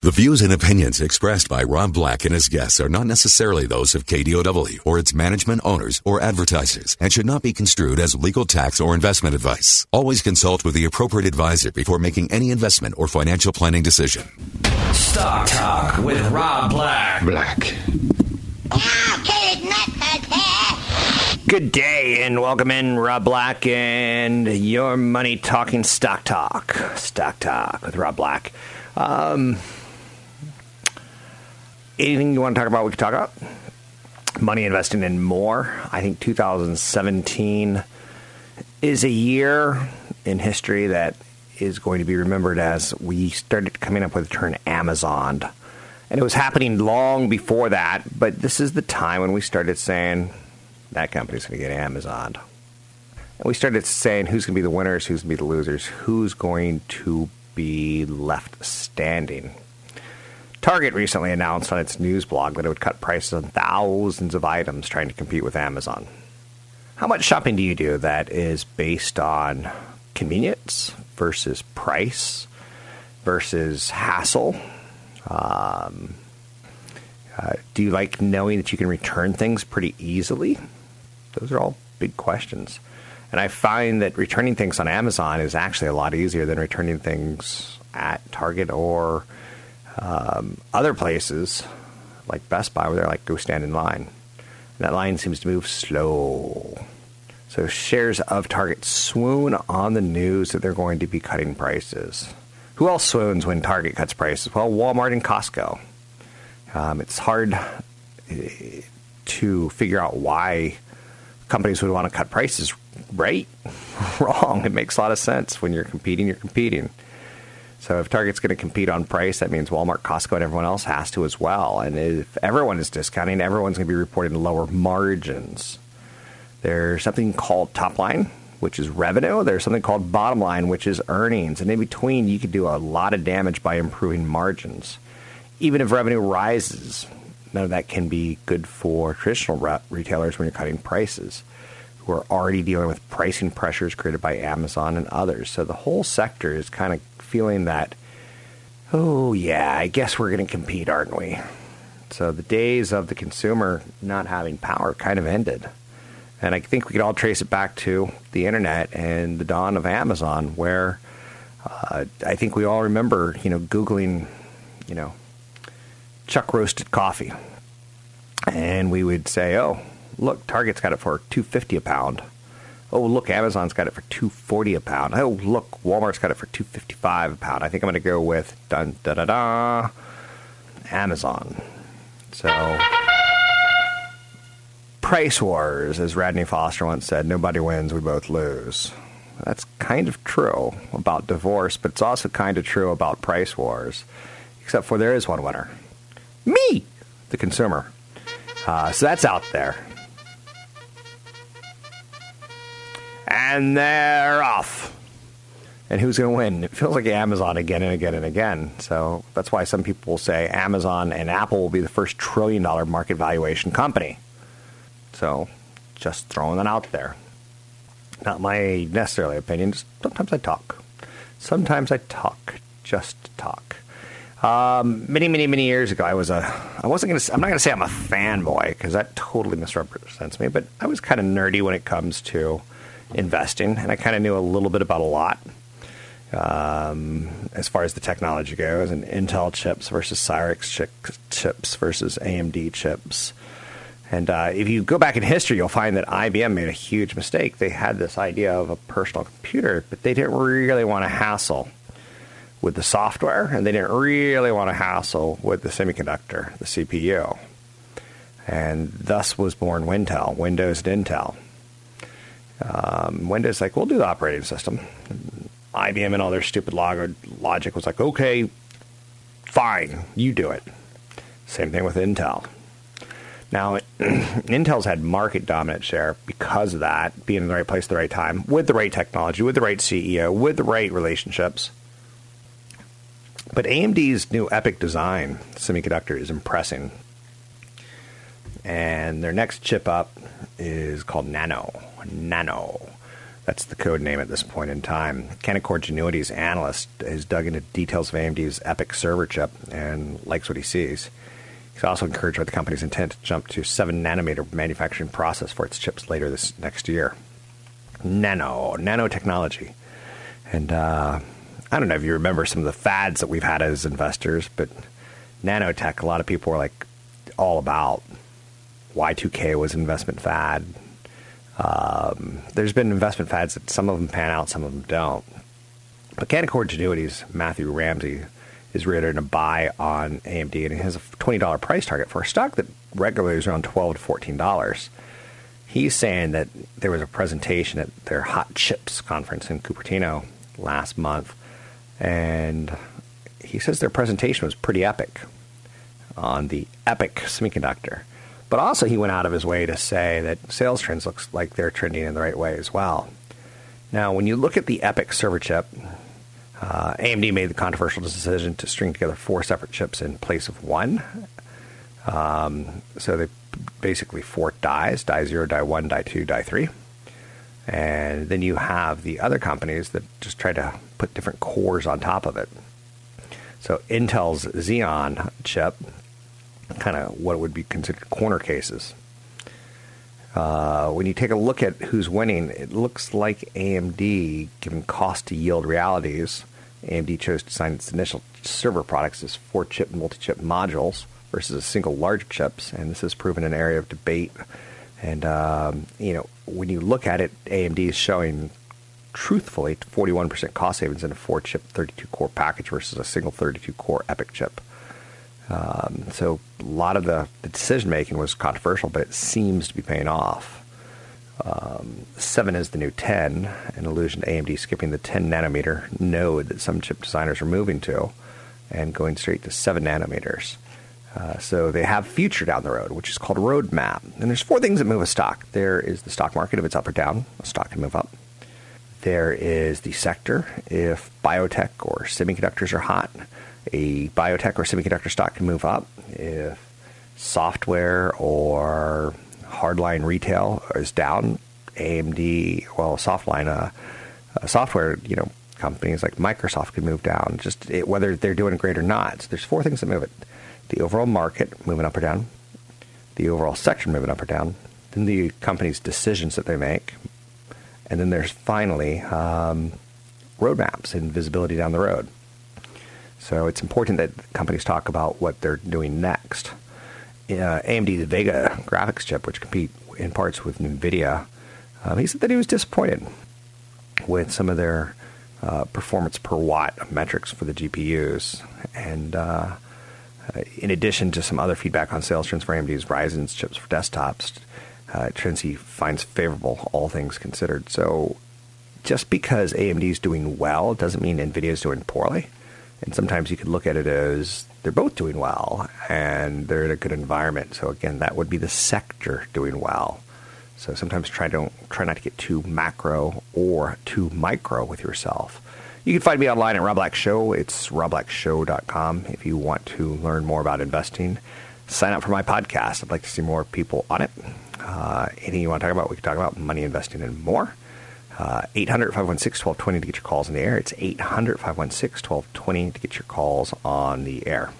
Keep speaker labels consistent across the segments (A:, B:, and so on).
A: The views and opinions expressed by Rob Black and his guests are not necessarily those of KDOW or its management owners or advertisers and should not be construed as legal tax or investment advice. Always consult with the appropriate advisor before making any investment or financial planning decision.
B: Stock Talk with Rob Black.
C: Black.
D: Good day and welcome in, Rob Black and your money talking stock talk. Stock talk with Rob Black. Um, anything you want to talk about, we can talk about. Money investing in more. I think 2017 is a year in history that is going to be remembered as we started coming up with the term Amazon. And it was happening long before that, but this is the time when we started saying that company's going to get Amazon. And we started saying who's going to be the winners, who's going to be the losers, who's going to be left standing. Target recently announced on its news blog that it would cut prices on thousands of items trying to compete with Amazon. How much shopping do you do that is based on convenience versus price versus hassle? Um, uh, do you like knowing that you can return things pretty easily? Those are all big questions. And I find that returning things on Amazon is actually a lot easier than returning things at Target or um, other places like Best Buy where they're like, go stand in line. And that line seems to move slow. So shares of Target swoon on the news that they're going to be cutting prices. Who else swoons when Target cuts prices? Well, Walmart and Costco. Um, it's hard eh, to figure out why companies would want to cut prices. Right? Wrong. It makes a lot of sense. When you're competing, you're competing. So if Target's going to compete on price, that means Walmart, Costco, and everyone else has to as well. And if everyone is discounting, everyone's going to be reporting lower margins. There's something called top line, which is revenue. There's something called bottom line, which is earnings. And in between, you could do a lot of damage by improving margins. Even if revenue rises, none of that can be good for traditional re- retailers when you're cutting prices who are already dealing with pricing pressures created by Amazon and others. So the whole sector is kind of feeling that, oh, yeah, I guess we're going to compete, aren't we? So the days of the consumer not having power kind of ended. And I think we could all trace it back to the internet and the dawn of Amazon, where uh, I think we all remember, you know, Googling, you know, chuck roasted coffee. And we would say, oh, look, Target's got it for 250 a pound. Oh, look, Amazon's got it for 240 a pound. Oh, look, Walmart's got it for 255 a pound. I think I'm going to go with dun da da da Amazon. So price wars, as Radney Foster once said, nobody wins, we both lose. That's kind of true about divorce, but it's also kind of true about price wars, except for there is one winner. Me, the consumer. Uh, so that's out there. And they're off. And who's going to win? It feels like Amazon again and again and again. So that's why some people will say Amazon and Apple will be the first trillion dollar market valuation company. So just throwing that out there. Not my necessarily opinion. Just sometimes I talk. Sometimes I talk. Just talk. Um, many, many, many years ago, I was a. I wasn't gonna. I'm not gonna say I'm a fanboy because that totally misrepresents me. But I was kind of nerdy when it comes to investing, and I kind of knew a little bit about a lot um, as far as the technology goes, and Intel chips versus Cyrix chips versus AMD chips. And uh, if you go back in history, you'll find that IBM made a huge mistake. They had this idea of a personal computer, but they didn't really want to hassle with the software, and they didn't really want to hassle with the semiconductor, the CPU. And thus was born Wintel, Windows and Intel. Um, Windows like, we'll do the operating system. IBM and all their stupid log- logic was like, okay, Fine, you do it. Same thing with Intel. Now, Intel's had market dominant share because of that, being in the right place at the right time, with the right technology, with the right CEO, with the right relationships. But AMD's new EPYC design semiconductor is impressing. And their next chip up is called Nano. Nano. That's the code name at this point in time. Canaccord Genuity's analyst has dug into details of AMD's EPYC server chip and likes what he sees. He's also encouraged by the company's intent to jump to 7 nanometer manufacturing process for its chips later this next year. Nano, nanotechnology. And uh, I don't know if you remember some of the fads that we've had as investors, but nanotech, a lot of people were like all about. Y2K was an investment fad. Um, there's been investment fads that some of them pan out, some of them don't. But Canaccord Genuity's Matthew Ramsay is rated a buy on AMD, and he has a $20 price target for a stock that regularly is around 12 to $14. He's saying that there was a presentation at their Hot Chips conference in Cupertino last month, and he says their presentation was pretty epic on the EPYC semiconductor. But also, he went out of his way to say that sales trends looks like they're trending in the right way as well. Now, when you look at the EPYC server chip, uh, AMD made the controversial decision to string together four separate chips in place of one. Um, so they basically four dies: die zero, die one, die two, die three. And then you have the other companies that just try to put different cores on top of it. So Intel's Xeon chip kind of what would be considered corner cases. Uh, when you take a look at who's winning, it looks like AMD, given cost to yield realities, AMD chose to design its initial server products as four chip multi chip modules versus a single large chips, and this has proven an area of debate. And um, you know, when you look at it, AMD is showing truthfully 41% cost savings in a four chip 32 core package versus a single 32 core EPYC chip. Um, so a lot of the, the decision making was controversial, but it seems to be paying off. Um, 7 is the new 10, an allusion to AMD skipping the 10 nanometer node that some chip designers are moving to and going straight to 7 nanometers. Uh, so they have future down the road, which is called roadmap. And there's four things that move a stock. There is the stock market if it's up or down. A stock can move up. There is the sector if biotech or semiconductors are hot a biotech or semiconductor stock can move up if software or hardline retail is down. AMD, well, softline, uh, uh, software, you know, companies like Microsoft can move down. Just it, whether they're doing great or not. So there's four things that move it: the overall market moving up or down, the overall sector moving up or down, then the company's decisions that they make, and then there's finally um, roadmaps and visibility down the road. So it's important that companies talk about what they're doing next. Uh, AMD's Vega graphics chip, which compete in parts with NVIDIA, um, he said that he was disappointed with some of their uh, performance per watt metrics for the GPUs. And uh, in addition to some other feedback on sales trends for AMD's Ryzen's chips for desktops, uh, trends he finds favorable, all things considered. So just because AMD is doing well doesn't mean NVIDIA is doing poorly. And sometimes you could look at it as they're both doing well and they're in a good environment. So again, that would be the sector doing well. So sometimes try don't try not to get too macro or too micro with yourself. You can find me online at Rob Black Show. It's robblackshow.com if you want to learn more about investing. Sign up for my podcast. I'd like to see more people on it. Uh, anything you want to talk about, we can talk about money investing and more. Uh, 800 516 1220 to get your calls in the air. It's 800 516 1220 to get your calls on the air.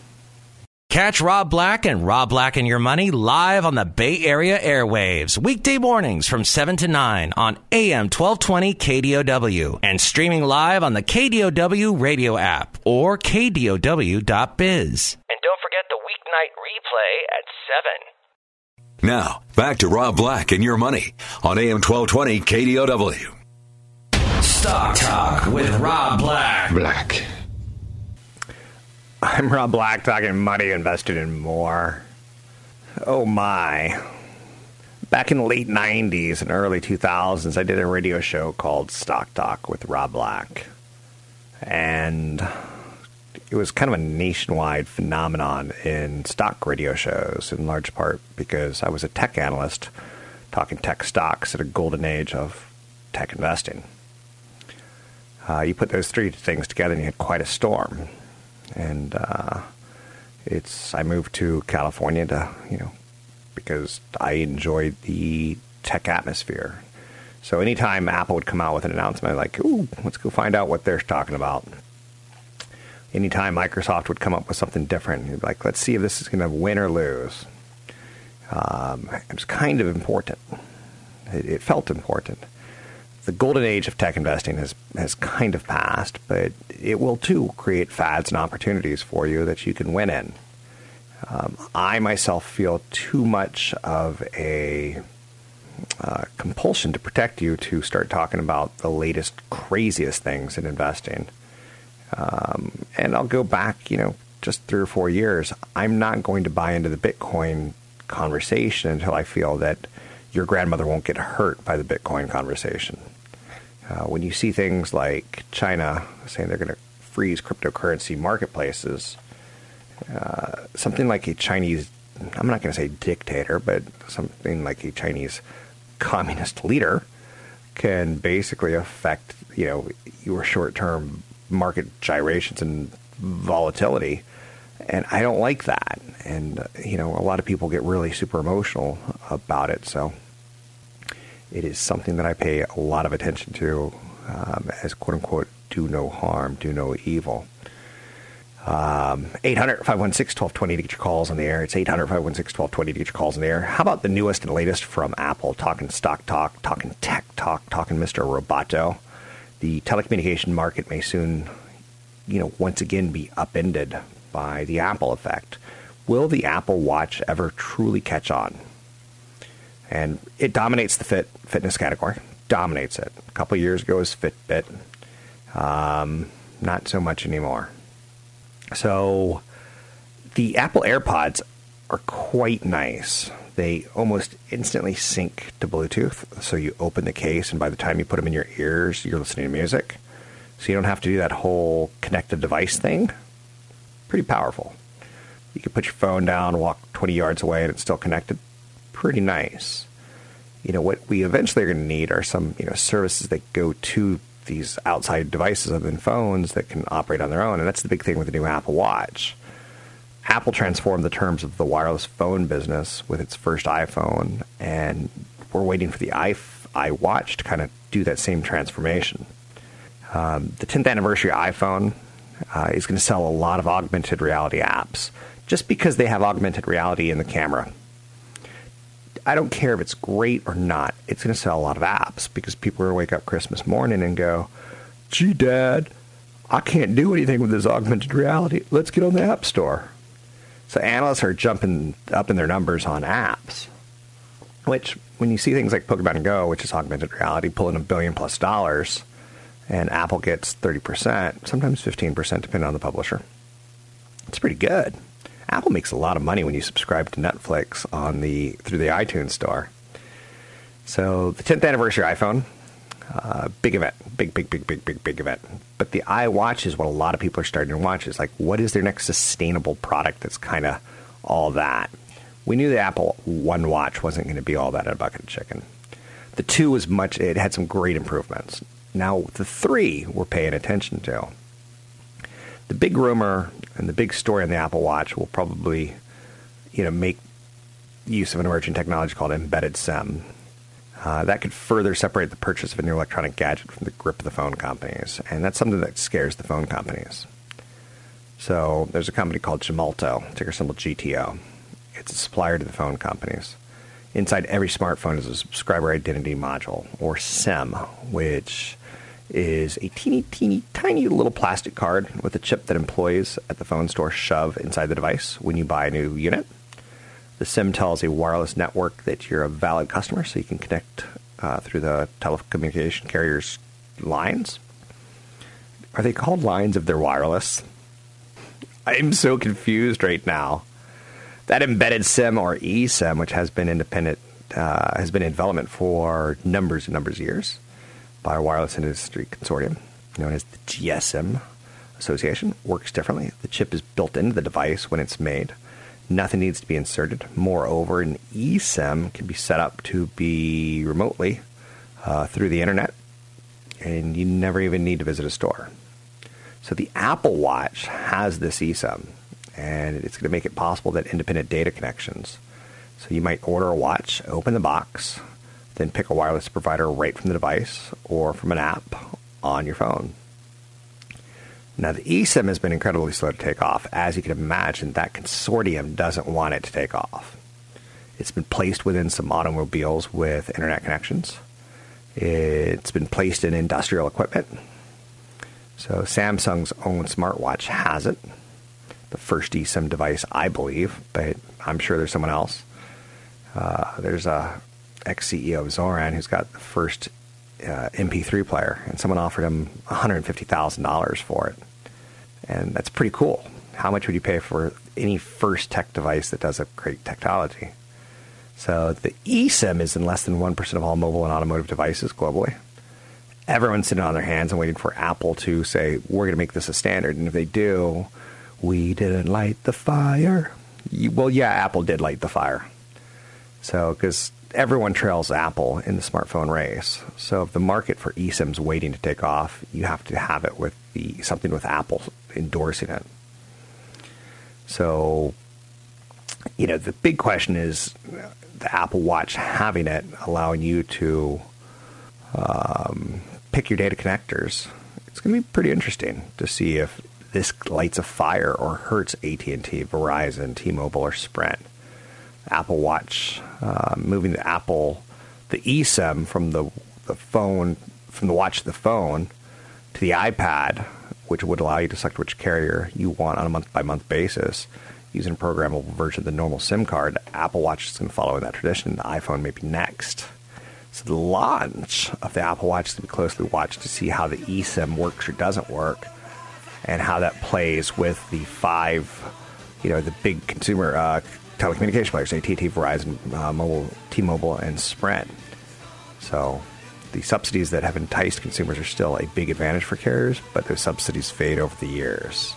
B: Catch Rob Black and Rob Black and Your Money live on the Bay Area airwaves, weekday mornings from 7 to 9 on AM 1220 KDOW and streaming live on the KDOW radio app or KDOW.biz. And don't forget the weeknight replay at 7.
A: Now, back to Rob Black and Your Money on AM 1220 KDOW.
B: Stock Talk with Rob Black.
D: Black. I'm Rob Black talking money invested in more. Oh my. Back in the late 90s and early 2000s, I did a radio show called Stock Talk with Rob Black. And it was kind of a nationwide phenomenon in stock radio shows, in large part because I was a tech analyst talking tech stocks at a golden age of tech investing. Uh, you put those three things together, and you had quite a storm. And uh, it's I moved to California to you know because I enjoyed the tech atmosphere. So anytime Apple would come out with an announcement, like, ooh, let's go find out what they're talking about. Anytime Microsoft would come up with something different, like, let's see if this is going to win or lose. Um, it was kind of important. It, it felt important. The golden age of tech investing has, has kind of passed, but it will too create fads and opportunities for you that you can win in. Um, I myself feel too much of a uh, compulsion to protect you to start talking about the latest, craziest things in investing. Um, and I'll go back, you know, just three or four years. I'm not going to buy into the Bitcoin conversation until I feel that your grandmother won't get hurt by the Bitcoin conversation. Uh, when you see things like China saying they're going to freeze cryptocurrency marketplaces, uh, something like a Chinese, I'm not going to say dictator, but something like a Chinese communist leader can basically affect, you know, your short-term market gyrations and volatility. And I don't like that. And, you know, a lot of people get really super emotional about it. So it is something that I pay a lot of attention to um, as quote unquote do no harm, do no evil. Um, 800 516 1220 to get your calls on the air. It's 800 516 1220 to get your calls on the air. How about the newest and latest from Apple? Talking stock talk, talking tech talk, talking Mr. Roboto. The telecommunication market may soon, you know, once again be upended by the Apple effect. Will the Apple Watch ever truly catch on? And it dominates the fit fitness category. Dominates it. A couple years ago was Fitbit. Um, not so much anymore. So the Apple AirPods are quite nice. They almost instantly sync to Bluetooth. So you open the case, and by the time you put them in your ears, you're listening to music. So you don't have to do that whole connected device thing. Pretty powerful. You can put your phone down, walk 20 yards away, and it's still connected. Pretty nice. You know, what we eventually are going to need are some, you know, services that go to these outside devices other than phones that can operate on their own. And that's the big thing with the new Apple Watch. Apple transformed the terms of the wireless phone business with its first iPhone, and we're waiting for the iWatch to kind of do that same transformation. Um, the 10th anniversary iPhone uh, is going to sell a lot of augmented reality apps just because they have augmented reality in the camera. I don't care if it's great or not. It's going to sell a lot of apps because people are going to wake up Christmas morning and go, gee, Dad, I can't do anything with this augmented reality. Let's get on the App Store. So analysts are jumping up in their numbers on apps, which when you see things like Pokemon Go, which is augmented reality, pulling a billion plus dollars, and Apple gets 30%, sometimes 15%, depending on the publisher, it's pretty good. Apple makes a lot of money when you subscribe to Netflix on the through the iTunes store. So the 10th anniversary iPhone, uh, big event, big, big, big, big, big, big event. But the iWatch is what a lot of people are starting to watch. Is like, what is their next sustainable product that's kind of all that? We knew the Apple One Watch wasn't going to be all that a bucket of chicken. The two was much. It had some great improvements. Now the three we're paying attention to. The big rumor and the big story on the Apple Watch will probably, you know, make use of an emerging technology called embedded SIM. Uh, that could further separate the purchase of a new electronic gadget from the grip of the phone companies, and that's something that scares the phone companies. So there's a company called Gemalto, ticker symbol GTO. It's a supplier to the phone companies. Inside every smartphone is a subscriber identity module, or SIM, which is a teeny, teeny, tiny little plastic card with a chip that employees at the phone store shove inside the device when you buy a new unit. The SIM tells a wireless network that you're a valid customer, so you can connect uh, through the telecommunication carrier's lines. Are they called lines if they're wireless? I'm so confused right now. That embedded SIM or eSIM, which has been independent, uh, has been in development for numbers and numbers of years by a wireless industry consortium known as the GSM Association works differently. The chip is built into the device when it's made. Nothing needs to be inserted. Moreover, an eSIM can be set up to be remotely uh, through the internet, and you never even need to visit a store. So the Apple Watch has this eSIM, and it's going to make it possible that independent data connections. So you might order a watch, open the box, then pick a wireless provider right from the device or from an app on your phone. Now, the eSIM has been incredibly slow to take off. As you can imagine, that consortium doesn't want it to take off. It's been placed within some automobiles with internet connections. It's been placed in industrial equipment. So, Samsung's own smartwatch has it. The first eSIM device, I believe, but I'm sure there's someone else. Uh, there's a ex CEO of Zoran who's got the first uh, MP3 player, and someone offered him $150,000 for it. And that's pretty cool. How much would you pay for any first tech device that does a great technology? So the eSIM is in less than 1% of all mobile and automotive devices globally. Everyone's sitting on their hands and waiting for Apple to say, we're going to make this a standard. And if they do, we didn't light the fire. Well, yeah, Apple did light the fire. So, because everyone trails Apple in the smartphone race. So if the market for eSIMs waiting to take off, you have to have it with the something with Apple endorsing it. So, you know, the big question is the Apple Watch having it, allowing you to um, pick your data connectors. It's going to be pretty interesting to see if this lights a fire or hurts AT&T, Verizon, T-Mobile, or Sprint. Apple Watch, uh, moving the Apple, the eSIM from the the phone, from the watch to the phone to the iPad, which would allow you to select which carrier you want on a month by month basis using a programmable version of the normal SIM card. Apple Watch is going to follow in that tradition. The iPhone may be next. So the launch of the Apple Watch is going to be closely watched to see how the eSIM works or doesn't work, and how that plays with the five, you know, the big consumer uh, telecommunication players, AT&T, Verizon, uh, Mobile, T-Mobile, and Sprint. So the subsidies that have enticed consumers are still a big advantage for carriers, but those subsidies fade over the years.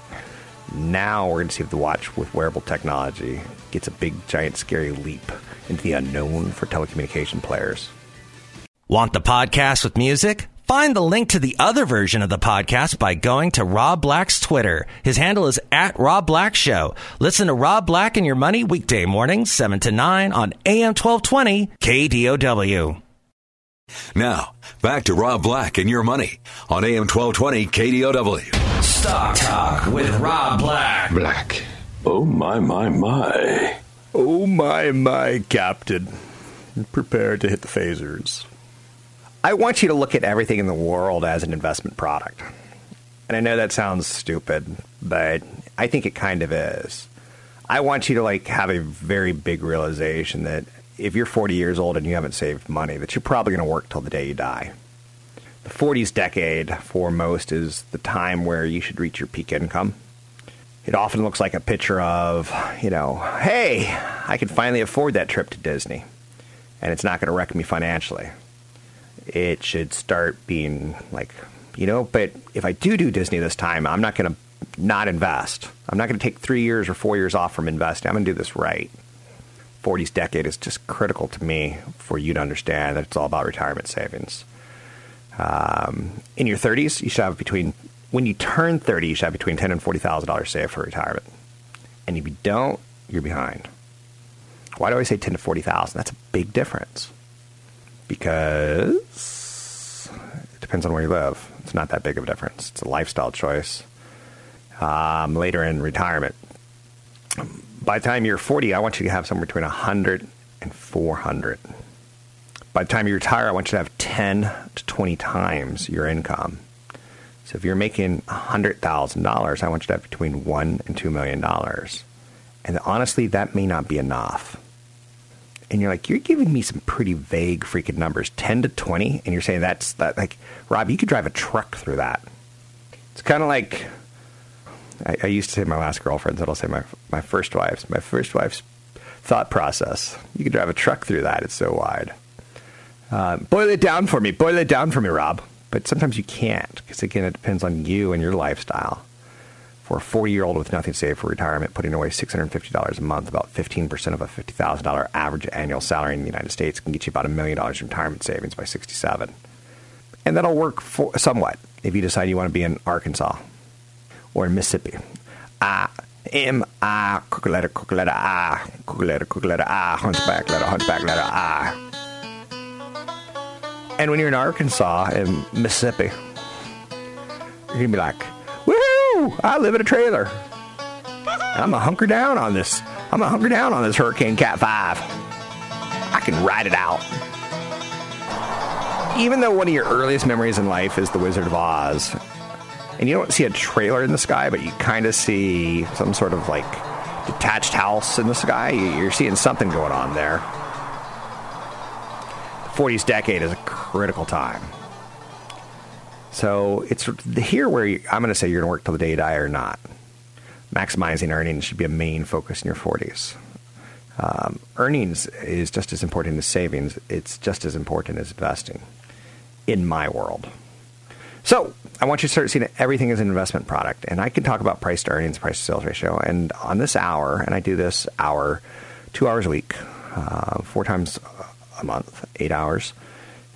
D: Now we're going to see if the watch with wearable technology gets a big, giant, scary leap into the unknown for telecommunication players.
B: Want the podcast with music? Find the link to the other version of the podcast by going to Rob Black's Twitter. His handle is at Rob Black Show. Listen to Rob Black and Your Money weekday mornings, 7 to 9 on AM 1220 KDOW.
A: Now, back to Rob Black and Your Money on AM 1220 KDOW.
B: Stock Talk with Rob Black.
C: Black. Oh, my, my, my.
D: Oh my, my, Captain. Prepare to hit the phasers. I want you to look at everything in the world as an investment product. And I know that sounds stupid, but I think it kind of is. I want you to like have a very big realization that if you're 40 years old and you haven't saved money, that you're probably going to work till the day you die. The 40s decade for most is the time where you should reach your peak income. It often looks like a picture of, you know, hey, I can finally afford that trip to Disney, and it's not going to wreck me financially. It should start being like, you know, but if I do do Disney this time, I'm not going to not invest. I'm not going to take three years or four years off from investing. I'm going to do this right. 40s decade is just critical to me for you to understand that it's all about retirement savings. Um, in your 30s, you should have between when you turn 30, you should have between ten and forty thousand dollars saved for retirement. And if you don't, you're behind. Why do I say ten to forty thousand? That's a big difference because it depends on where you live. It's not that big of a difference. It's a lifestyle choice. Um, later in retirement, by the time you're 40, I want you to have somewhere between 100 and 400. By the time you retire, I want you to have 10 to 20 times your income. So if you're making $100,000, I want you to have between 1 and $2 million. And honestly, that may not be enough. And you're like, you're giving me some pretty vague freaking numbers, 10 to 20, and you're saying that's that like Rob, you could drive a truck through that. It's kind of like I, I, used to say my last girlfriend's, I'll say my my first wife's. My first wife's thought process. You could drive a truck through that. It's so wide. Uh, boil it down for me. Boil it down for me, Rob. But sometimes you can't because again, it depends on you and your lifestyle. For a 40 year old with nothing saved for retirement, putting away $650 a month, about 15% of a $50,000 average annual salary in the United States, can get you about a million dollars in retirement savings by 67. And that'll work for somewhat if you decide you want to be in Arkansas or in Mississippi. I M I crooked letter crooked letter I crooked letter crooked letter I hunchback letter hunchback letter I. And when you're in Arkansas and Mississippi, you're gonna be like, "Woohoo! I live in a trailer. I'm a hunker down on this. I'm a hunker down on this Hurricane Cat Five. I can ride it out." Even though one of your earliest memories in life is The Wizard of Oz, and you don't see a trailer in the sky, but you kind of see some sort of like detached house in the sky. You're seeing something going on there. The 40s decade is a critical time. So it's here where you, I'm going to say you're going to work till the day you die or not. Maximizing earnings should be a main focus in your 40s. Um, earnings is just as important as savings. It's just as important as investing in my world. So I want you to start seeing everything as an investment product. And I can talk about price to earnings, price to sales ratio. And on this hour, and I do this hour, two hours a week, uh, four times a month, eight hours,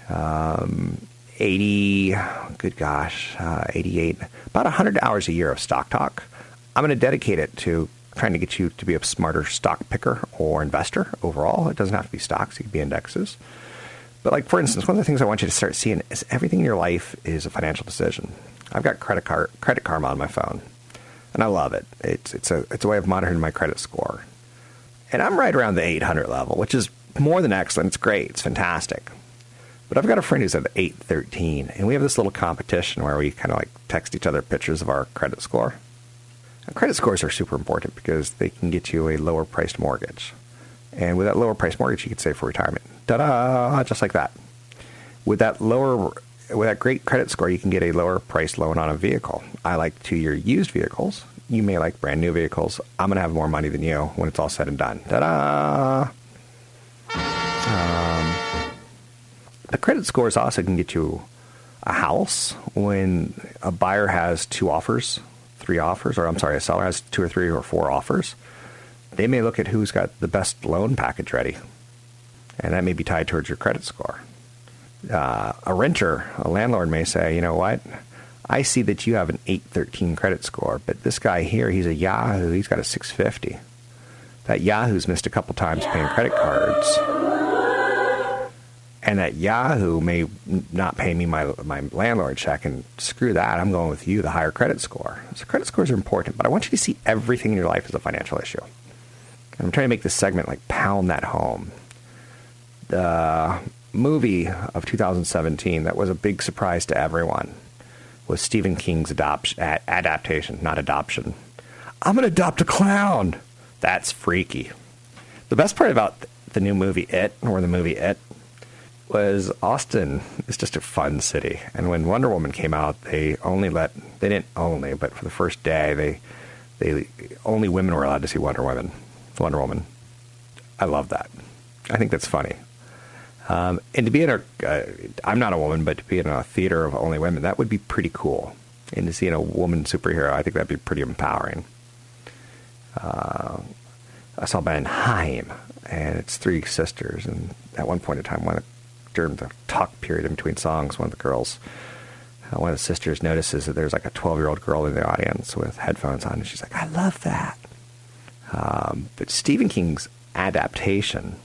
D: um, 80, good gosh, uh, 88, about 100 hours a year of stock talk. I'm going to dedicate it to trying to get you to be a smarter stock picker or investor overall. It doesn't have to be stocks, it could be indexes. But like for instance, one of the things I want you to start seeing is everything in your life is a financial decision. I've got credit card credit karma on my phone, and I love it. It's it's a it's a way of monitoring my credit score, and I'm right around the 800 level, which is more than excellent. It's great. It's fantastic. But I've got a friend who's at 813, and we have this little competition where we kind of like text each other pictures of our credit score. And credit scores are super important because they can get you a lower priced mortgage. And with that lower priced mortgage, you could save for retirement. Ta da! Just like that. With that lower, with that great credit score, you can get a lower price loan on a vehicle. I like two year used vehicles. You may like brand new vehicles. I'm going to have more money than you when it's all said and done. Ta da! Um, the credit scores also can get you a house when a buyer has two offers, three offers, or I'm sorry, a seller has two or three or four offers they may look at who's got the best loan package ready, and that may be tied towards your credit score. Uh, a renter, a landlord may say, you know what? I see that you have an 813 credit score, but this guy here, he's a Yahoo, he's got a 650. That Yahoo's missed a couple times paying credit cards. And that Yahoo may not pay me my, my landlord check, and screw that, I'm going with you, the higher credit score. So credit scores are important, but I want you to see everything in your life as a financial issue. I'm trying to make this segment like pound that home. The movie of 2017 that was a big surprise to everyone was Stephen King's adoption, adaptation, not adoption. I'm going to adopt a clown. That's freaky. The best part about the new movie It, or the movie It, was Austin is just a fun city. And when Wonder Woman came out, they only let they didn't only, but for the first day they they only women were allowed to see Wonder Woman. Wonder Woman. I love that. I think that's funny. Um, and to be in a, uh, I'm not a woman, but to be in a theater of only women, that would be pretty cool. And to see a woman superhero, I think that'd be pretty empowering. Uh, I saw Ben Haim, and it's three sisters. And at one point in time, one during the talk period in between songs, one of the girls, uh, one of the sisters notices that there's like a 12 year old girl in the audience with headphones on, and she's like, "I love that." Um, but Stephen King's adaptation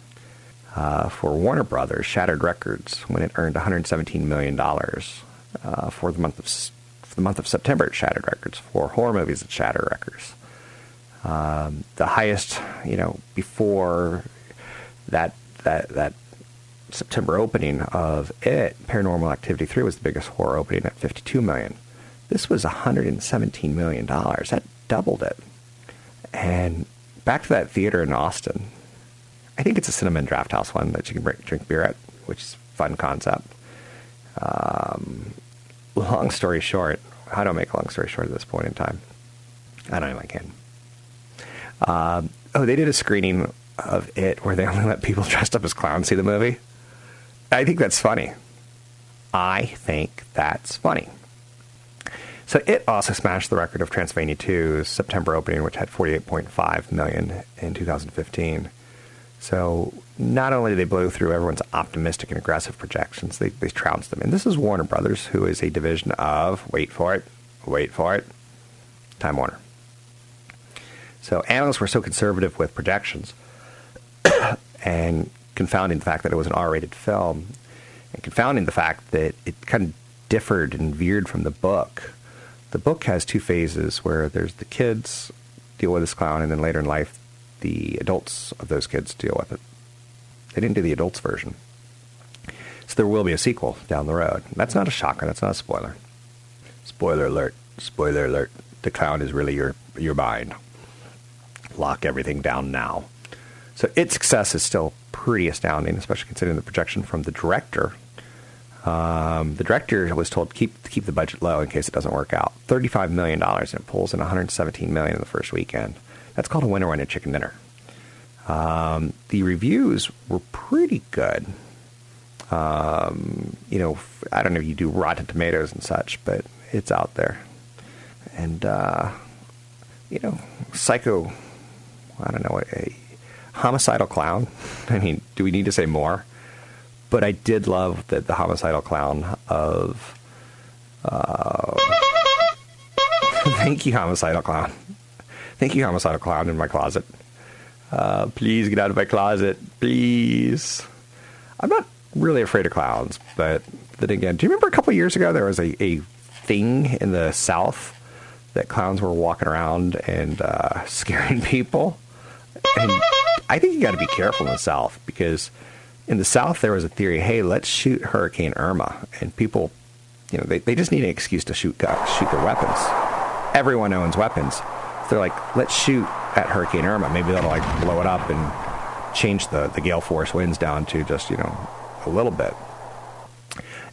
D: uh, for Warner Brothers, Shattered Records, when it earned 117 million dollars uh, for the month of for the month of September at Shattered Records for horror movies at Shattered Records, um, the highest, you know, before that that that September opening of it, Paranormal Activity 3 was the biggest horror opening at 52 million. This was 117 million dollars. That doubled it. And back to that theater in Austin. I think it's a Cinnamon Draft House one that you can drink beer at, which is fun concept. Um, long story short, how do I make a long story short at this point in time? I don't know if I can. Um, oh, they did a screening of it where they only let people dressed up as clowns see the movie. I think that's funny. I think that's funny. So it also smashed the record of Transylvania 2's September opening, which had 48.5 million in 2015. So not only did they blow through everyone's optimistic and aggressive projections, they, they trounced them. And this is Warner Brothers, who is a division of, wait for it, wait for it, Time Warner. So analysts were so conservative with projections and confounding the fact that it was an R-rated film and confounding the fact that it kind of differed and veered from the book. The book has two phases where there's the kids deal with this clown, and then later in life, the adults of those kids deal with it. They didn't do the adults version. So there will be a sequel down the road. That's not a shocker. That's not a spoiler. Spoiler alert. Spoiler alert. The clown is really your, your mind. Lock everything down now. So its success is still pretty astounding, especially considering the projection from the director. Um, the director was told to keep keep the budget low in case it doesn't work out. Thirty-five million dollars, and it pulls in one hundred seventeen million in the first weekend. That's called a winner on a chicken dinner. Um, the reviews were pretty good. Um, you know, I don't know if you do Rotten Tomatoes and such, but it's out there. And uh, you know, Psycho. I don't know homicidal clown. I mean, do we need to say more? But I did love that the homicidal clown of. Uh, thank you, homicidal clown. Thank you, homicidal clown in my closet. Uh, please get out of my closet, please. I'm not really afraid of clowns, but then again, do you remember a couple years ago there was a, a thing in the South that clowns were walking around and uh, scaring people? And I think you got to be careful in the South because in the South there was a theory: hey, let's shoot Hurricane Irma, and people, you know, they, they just need an excuse to shoot shoot their weapons. Everyone owns weapons. So they're like, let's shoot at Hurricane Irma. Maybe that'll like blow it up and change the the gale force winds down to just you know a little bit.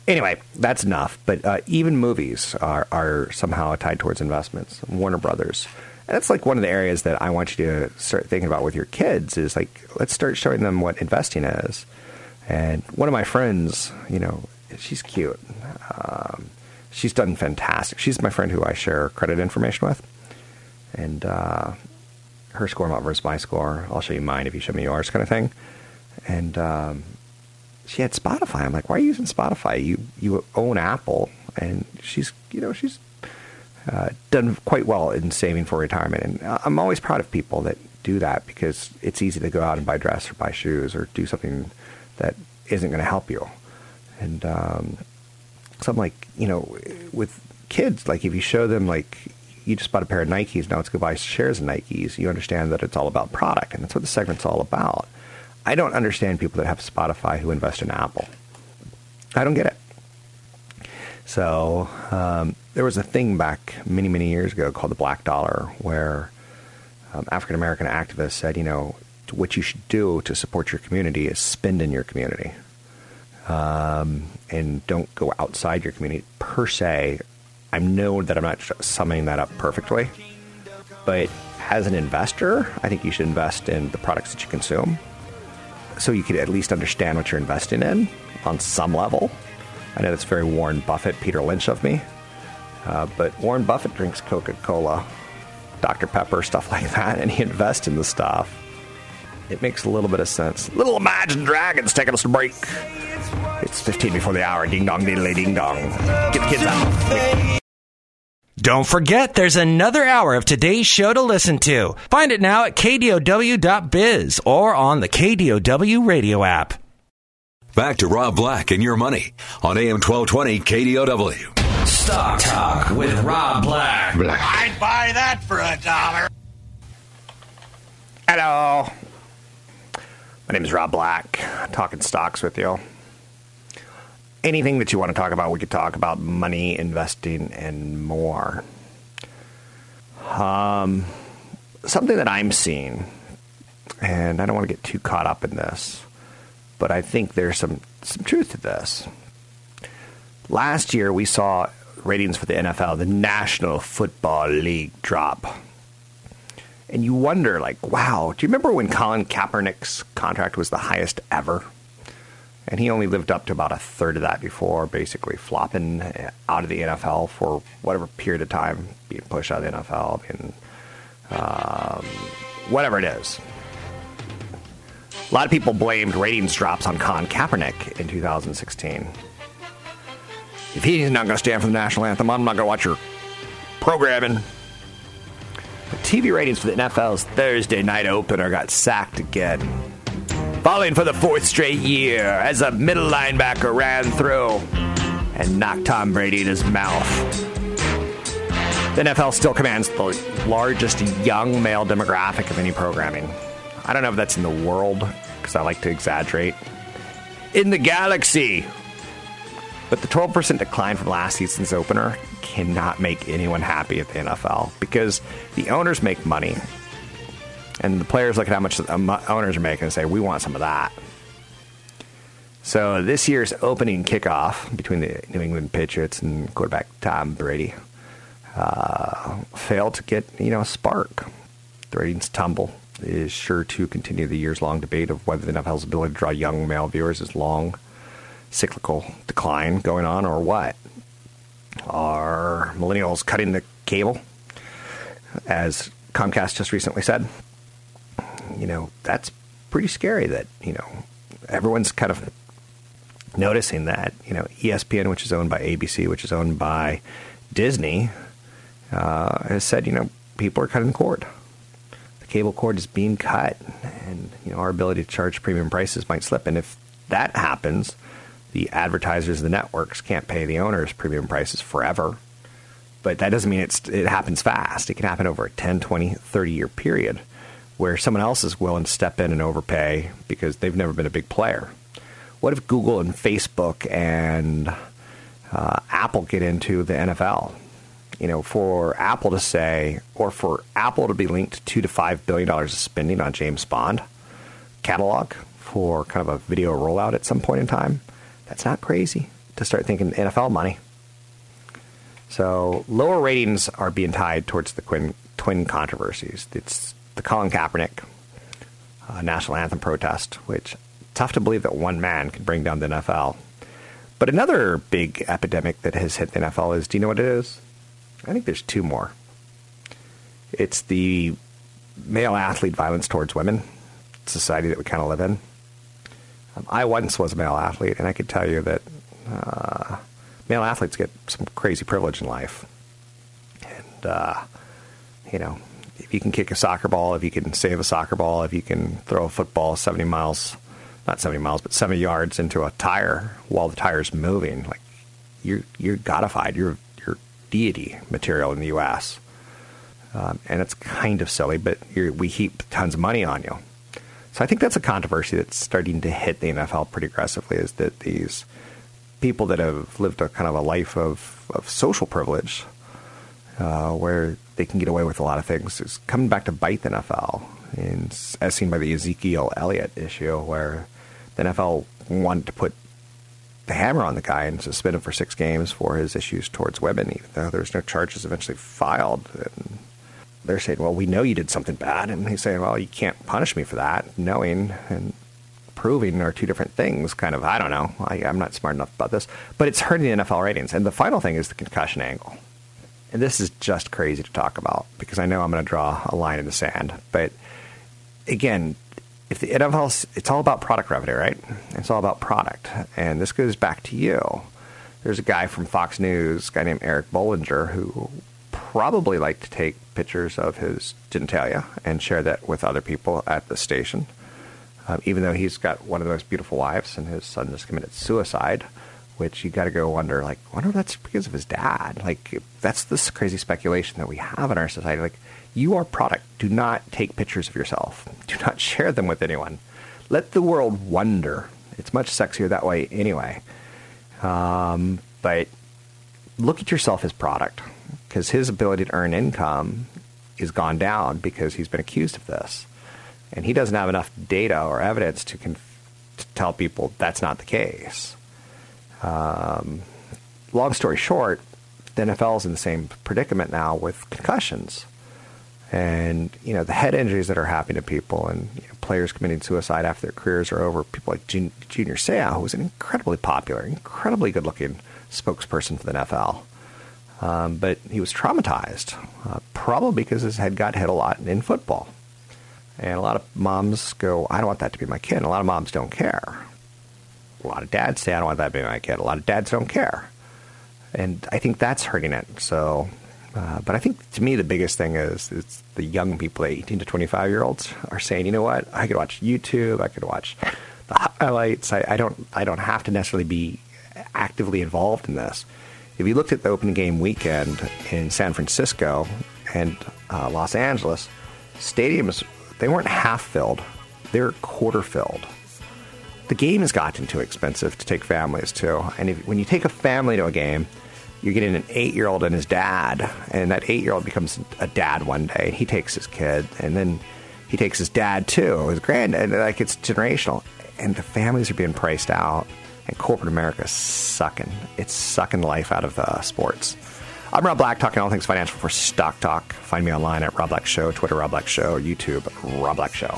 D: Anyway, that's enough. But uh, even movies are, are somehow tied towards investments. Warner Brothers and that's like one of the areas that I want you to start thinking about with your kids is like, let's start showing them what investing is. And one of my friends, you know, she's cute. Um, she's done fantastic. She's my friend who I share credit information with. And uh, her score not versus my score. I'll show you mine if you show me yours, kind of thing. And um, she had Spotify. I'm like, why are you using Spotify? You you own Apple, and she's you know she's uh, done quite well in saving for retirement. And I'm always proud of people that do that because it's easy to go out and buy dress or buy shoes or do something that isn't going to help you. And um, so I'm like, you know, with kids, like if you show them like you just bought a pair of Nikes, now let's go buy shares of Nikes. You understand that it's all about product, and that's what the segment's all about. I don't understand people that have Spotify who invest in Apple. I don't get it. So um, there was a thing back many, many years ago called the Black Dollar, where um, African American activists said, you know, what you should do to support your community is spend in your community. Um, and don't go outside your community per se. I know that I'm not summing that up perfectly, but as an investor, I think you should invest in the products that you consume so you could at least understand what you're investing in on some level I know that's very Warren Buffett, Peter Lynch of me. Uh, but Warren Buffett drinks Coca Cola, Dr. Pepper, stuff like that, and he invests in the stuff. It makes a little bit of sense. Little Imagine Dragons taking us to break. It's 15 before the hour. Ding dong, diddly ding dong. Get the kids out.
B: Don't forget, there's another hour of today's show to listen to. Find it now at kdow.biz or on the KDOW radio app.
A: Back to Rob Black and your money on AM 1220 KDOW.
B: Stock Talk with Rob Black.
E: Black. I'd buy that for a dollar.
D: Hello. My name is Rob Black, talking stocks with you. Anything that you want to talk about, we could talk about money, investing, and more. Um, something that I'm seeing, and I don't want to get too caught up in this but I think there's some, some truth to this. Last year, we saw ratings for the NFL, the National Football League, drop. And you wonder, like, wow, do you remember when Colin Kaepernick's contract was the highest ever? And he only lived up to about a third of that before basically flopping out of the NFL for whatever period of time, being pushed out of the NFL, being um, whatever it is. A lot of people blamed ratings drops on Colin Kaepernick in 2016. If he's not going to stand for the national anthem, I'm not going to watch your programming. TV ratings for the NFL's Thursday night opener got sacked again. Falling for the fourth straight year as a middle linebacker ran through and knocked Tom Brady in his mouth. The NFL still commands the largest young male demographic of any programming. I don't know if that's in the world, because I like to exaggerate. In the galaxy! But the 12% decline from last season's opener cannot make anyone happy at the NFL because the owners make money. And the players look at how much the owners are making and say, we want some of that. So this year's opening kickoff between the New England Patriots and quarterback Tom Brady uh, failed to get, you know, a spark. The ratings tumble is sure to continue the years long debate of whether the NFL's ability to draw young male viewers is long cyclical decline going on or what. Are millennials cutting the cable? As Comcast just recently said, you know, that's pretty scary that, you know, everyone's kind of noticing that, you know, ESPN, which is owned by ABC, which is owned by Disney, uh, has said, you know, people are cutting the cord. The cable cord is being cut, and you know our ability to charge premium prices might slip. And if that happens, the advertisers, the networks can't pay the owners premium prices forever. But that doesn't mean it's, it happens fast. It can happen over a 10, 20, 30 year period where someone else is willing to step in and overpay because they've never been a big player. What if Google and Facebook and uh, Apple get into the NFL? You know, for Apple to say, or for Apple to be linked to two to five billion dollars of spending on James Bond catalog for kind of a video rollout at some point in time, that's not crazy to start thinking NFL money. So lower ratings are being tied towards the twin, twin controversies. It's the Colin Kaepernick uh, national anthem protest, which tough to believe that one man could bring down the NFL. But another big epidemic that has hit the NFL is do you know what it is? I think there's two more. It's the male athlete violence towards women society that we kind of live in. Um, I once was a male athlete, and I could tell you that uh, male athletes get some crazy privilege in life. And, uh, you know, if you can kick a soccer ball, if you can save a soccer ball, if you can throw a football 70 miles, not 70 miles, but 70 yards into a tire while the tire's moving, like, you're, you're godified. You're deity material in the U.S. Um, and it's kind of silly, but we heap tons of money on you. So I think that's a controversy that's starting to hit the NFL pretty aggressively. Is that these people that have lived a kind of a life of, of social privilege, uh, where they can get away with a lot of things, is coming back to bite the NFL, and as seen by the Ezekiel Elliott issue, where the NFL wanted to put the hammer on the guy and suspend him for six games for his issues towards women, even though there's no charges eventually filed. And they're saying, well, we know you did something bad. And he's saying, well, you can't punish me for that. Knowing and proving are two different things. Kind of, I don't know. I, I'm not smart enough about this. But it's hurting the NFL ratings. And the final thing is the concussion angle. And this is just crazy to talk about because I know I'm going to draw a line in the sand. But again, if the NFL, it's all about product revenue, right? It's all about product. And this goes back to you. There's a guy from Fox News, guy named Eric Bollinger, who probably liked to take pictures of his genitalia and share that with other people at the station. Um, even though he's got one of the most beautiful wives and his son just committed suicide, which you got to go wonder, like, wonder if that's because of his dad. Like, that's this crazy speculation that we have in our society. Like, you are product. Do not take pictures of yourself. Do not share them with anyone. Let the world wonder. It's much sexier that way anyway. Um, but look at yourself as product because his ability to earn income is gone down because he's been accused of this. And he doesn't have enough data or evidence to, conf- to tell people that's not the case. Um, long story short, the NFL is in the same predicament now with concussions. And you know the head injuries that are happening to people, and you know, players committing suicide after their careers are over. People like Jun- Junior Seau, who was an incredibly popular, incredibly good-looking spokesperson for the NFL, um, but he was traumatized, uh, probably because his head got hit a lot in football. And a lot of moms go, I don't want that to be my kid. And a lot of moms don't care. A lot of dads say, I don't want that to be my kid. A lot of dads don't care. And I think that's hurting it. So, uh, but I think to me, the biggest thing is, is the young people, 18 to 25 year olds, are saying, you know what? I could watch YouTube. I could watch the highlights. I, I don't, I don't have to necessarily be actively involved in this. If you looked at the opening game weekend in San Francisco and uh, Los Angeles, stadiums they weren't half filled; they're quarter filled. The game has gotten too expensive to take families to, and if, when you take a family to a game, you're getting an eight-year-old and his dad, and that eight-year-old becomes a dad one day, and he takes his kid, and then he takes his dad too, his granddad, like it's generational, and the families are being priced out and corporate America is sucking. It's sucking life out of uh, sports. I'm Rob Black, talking all things financial for Stock Talk. Find me online at Rob Black Show, Twitter Rob Black Show, YouTube Rob Black Show.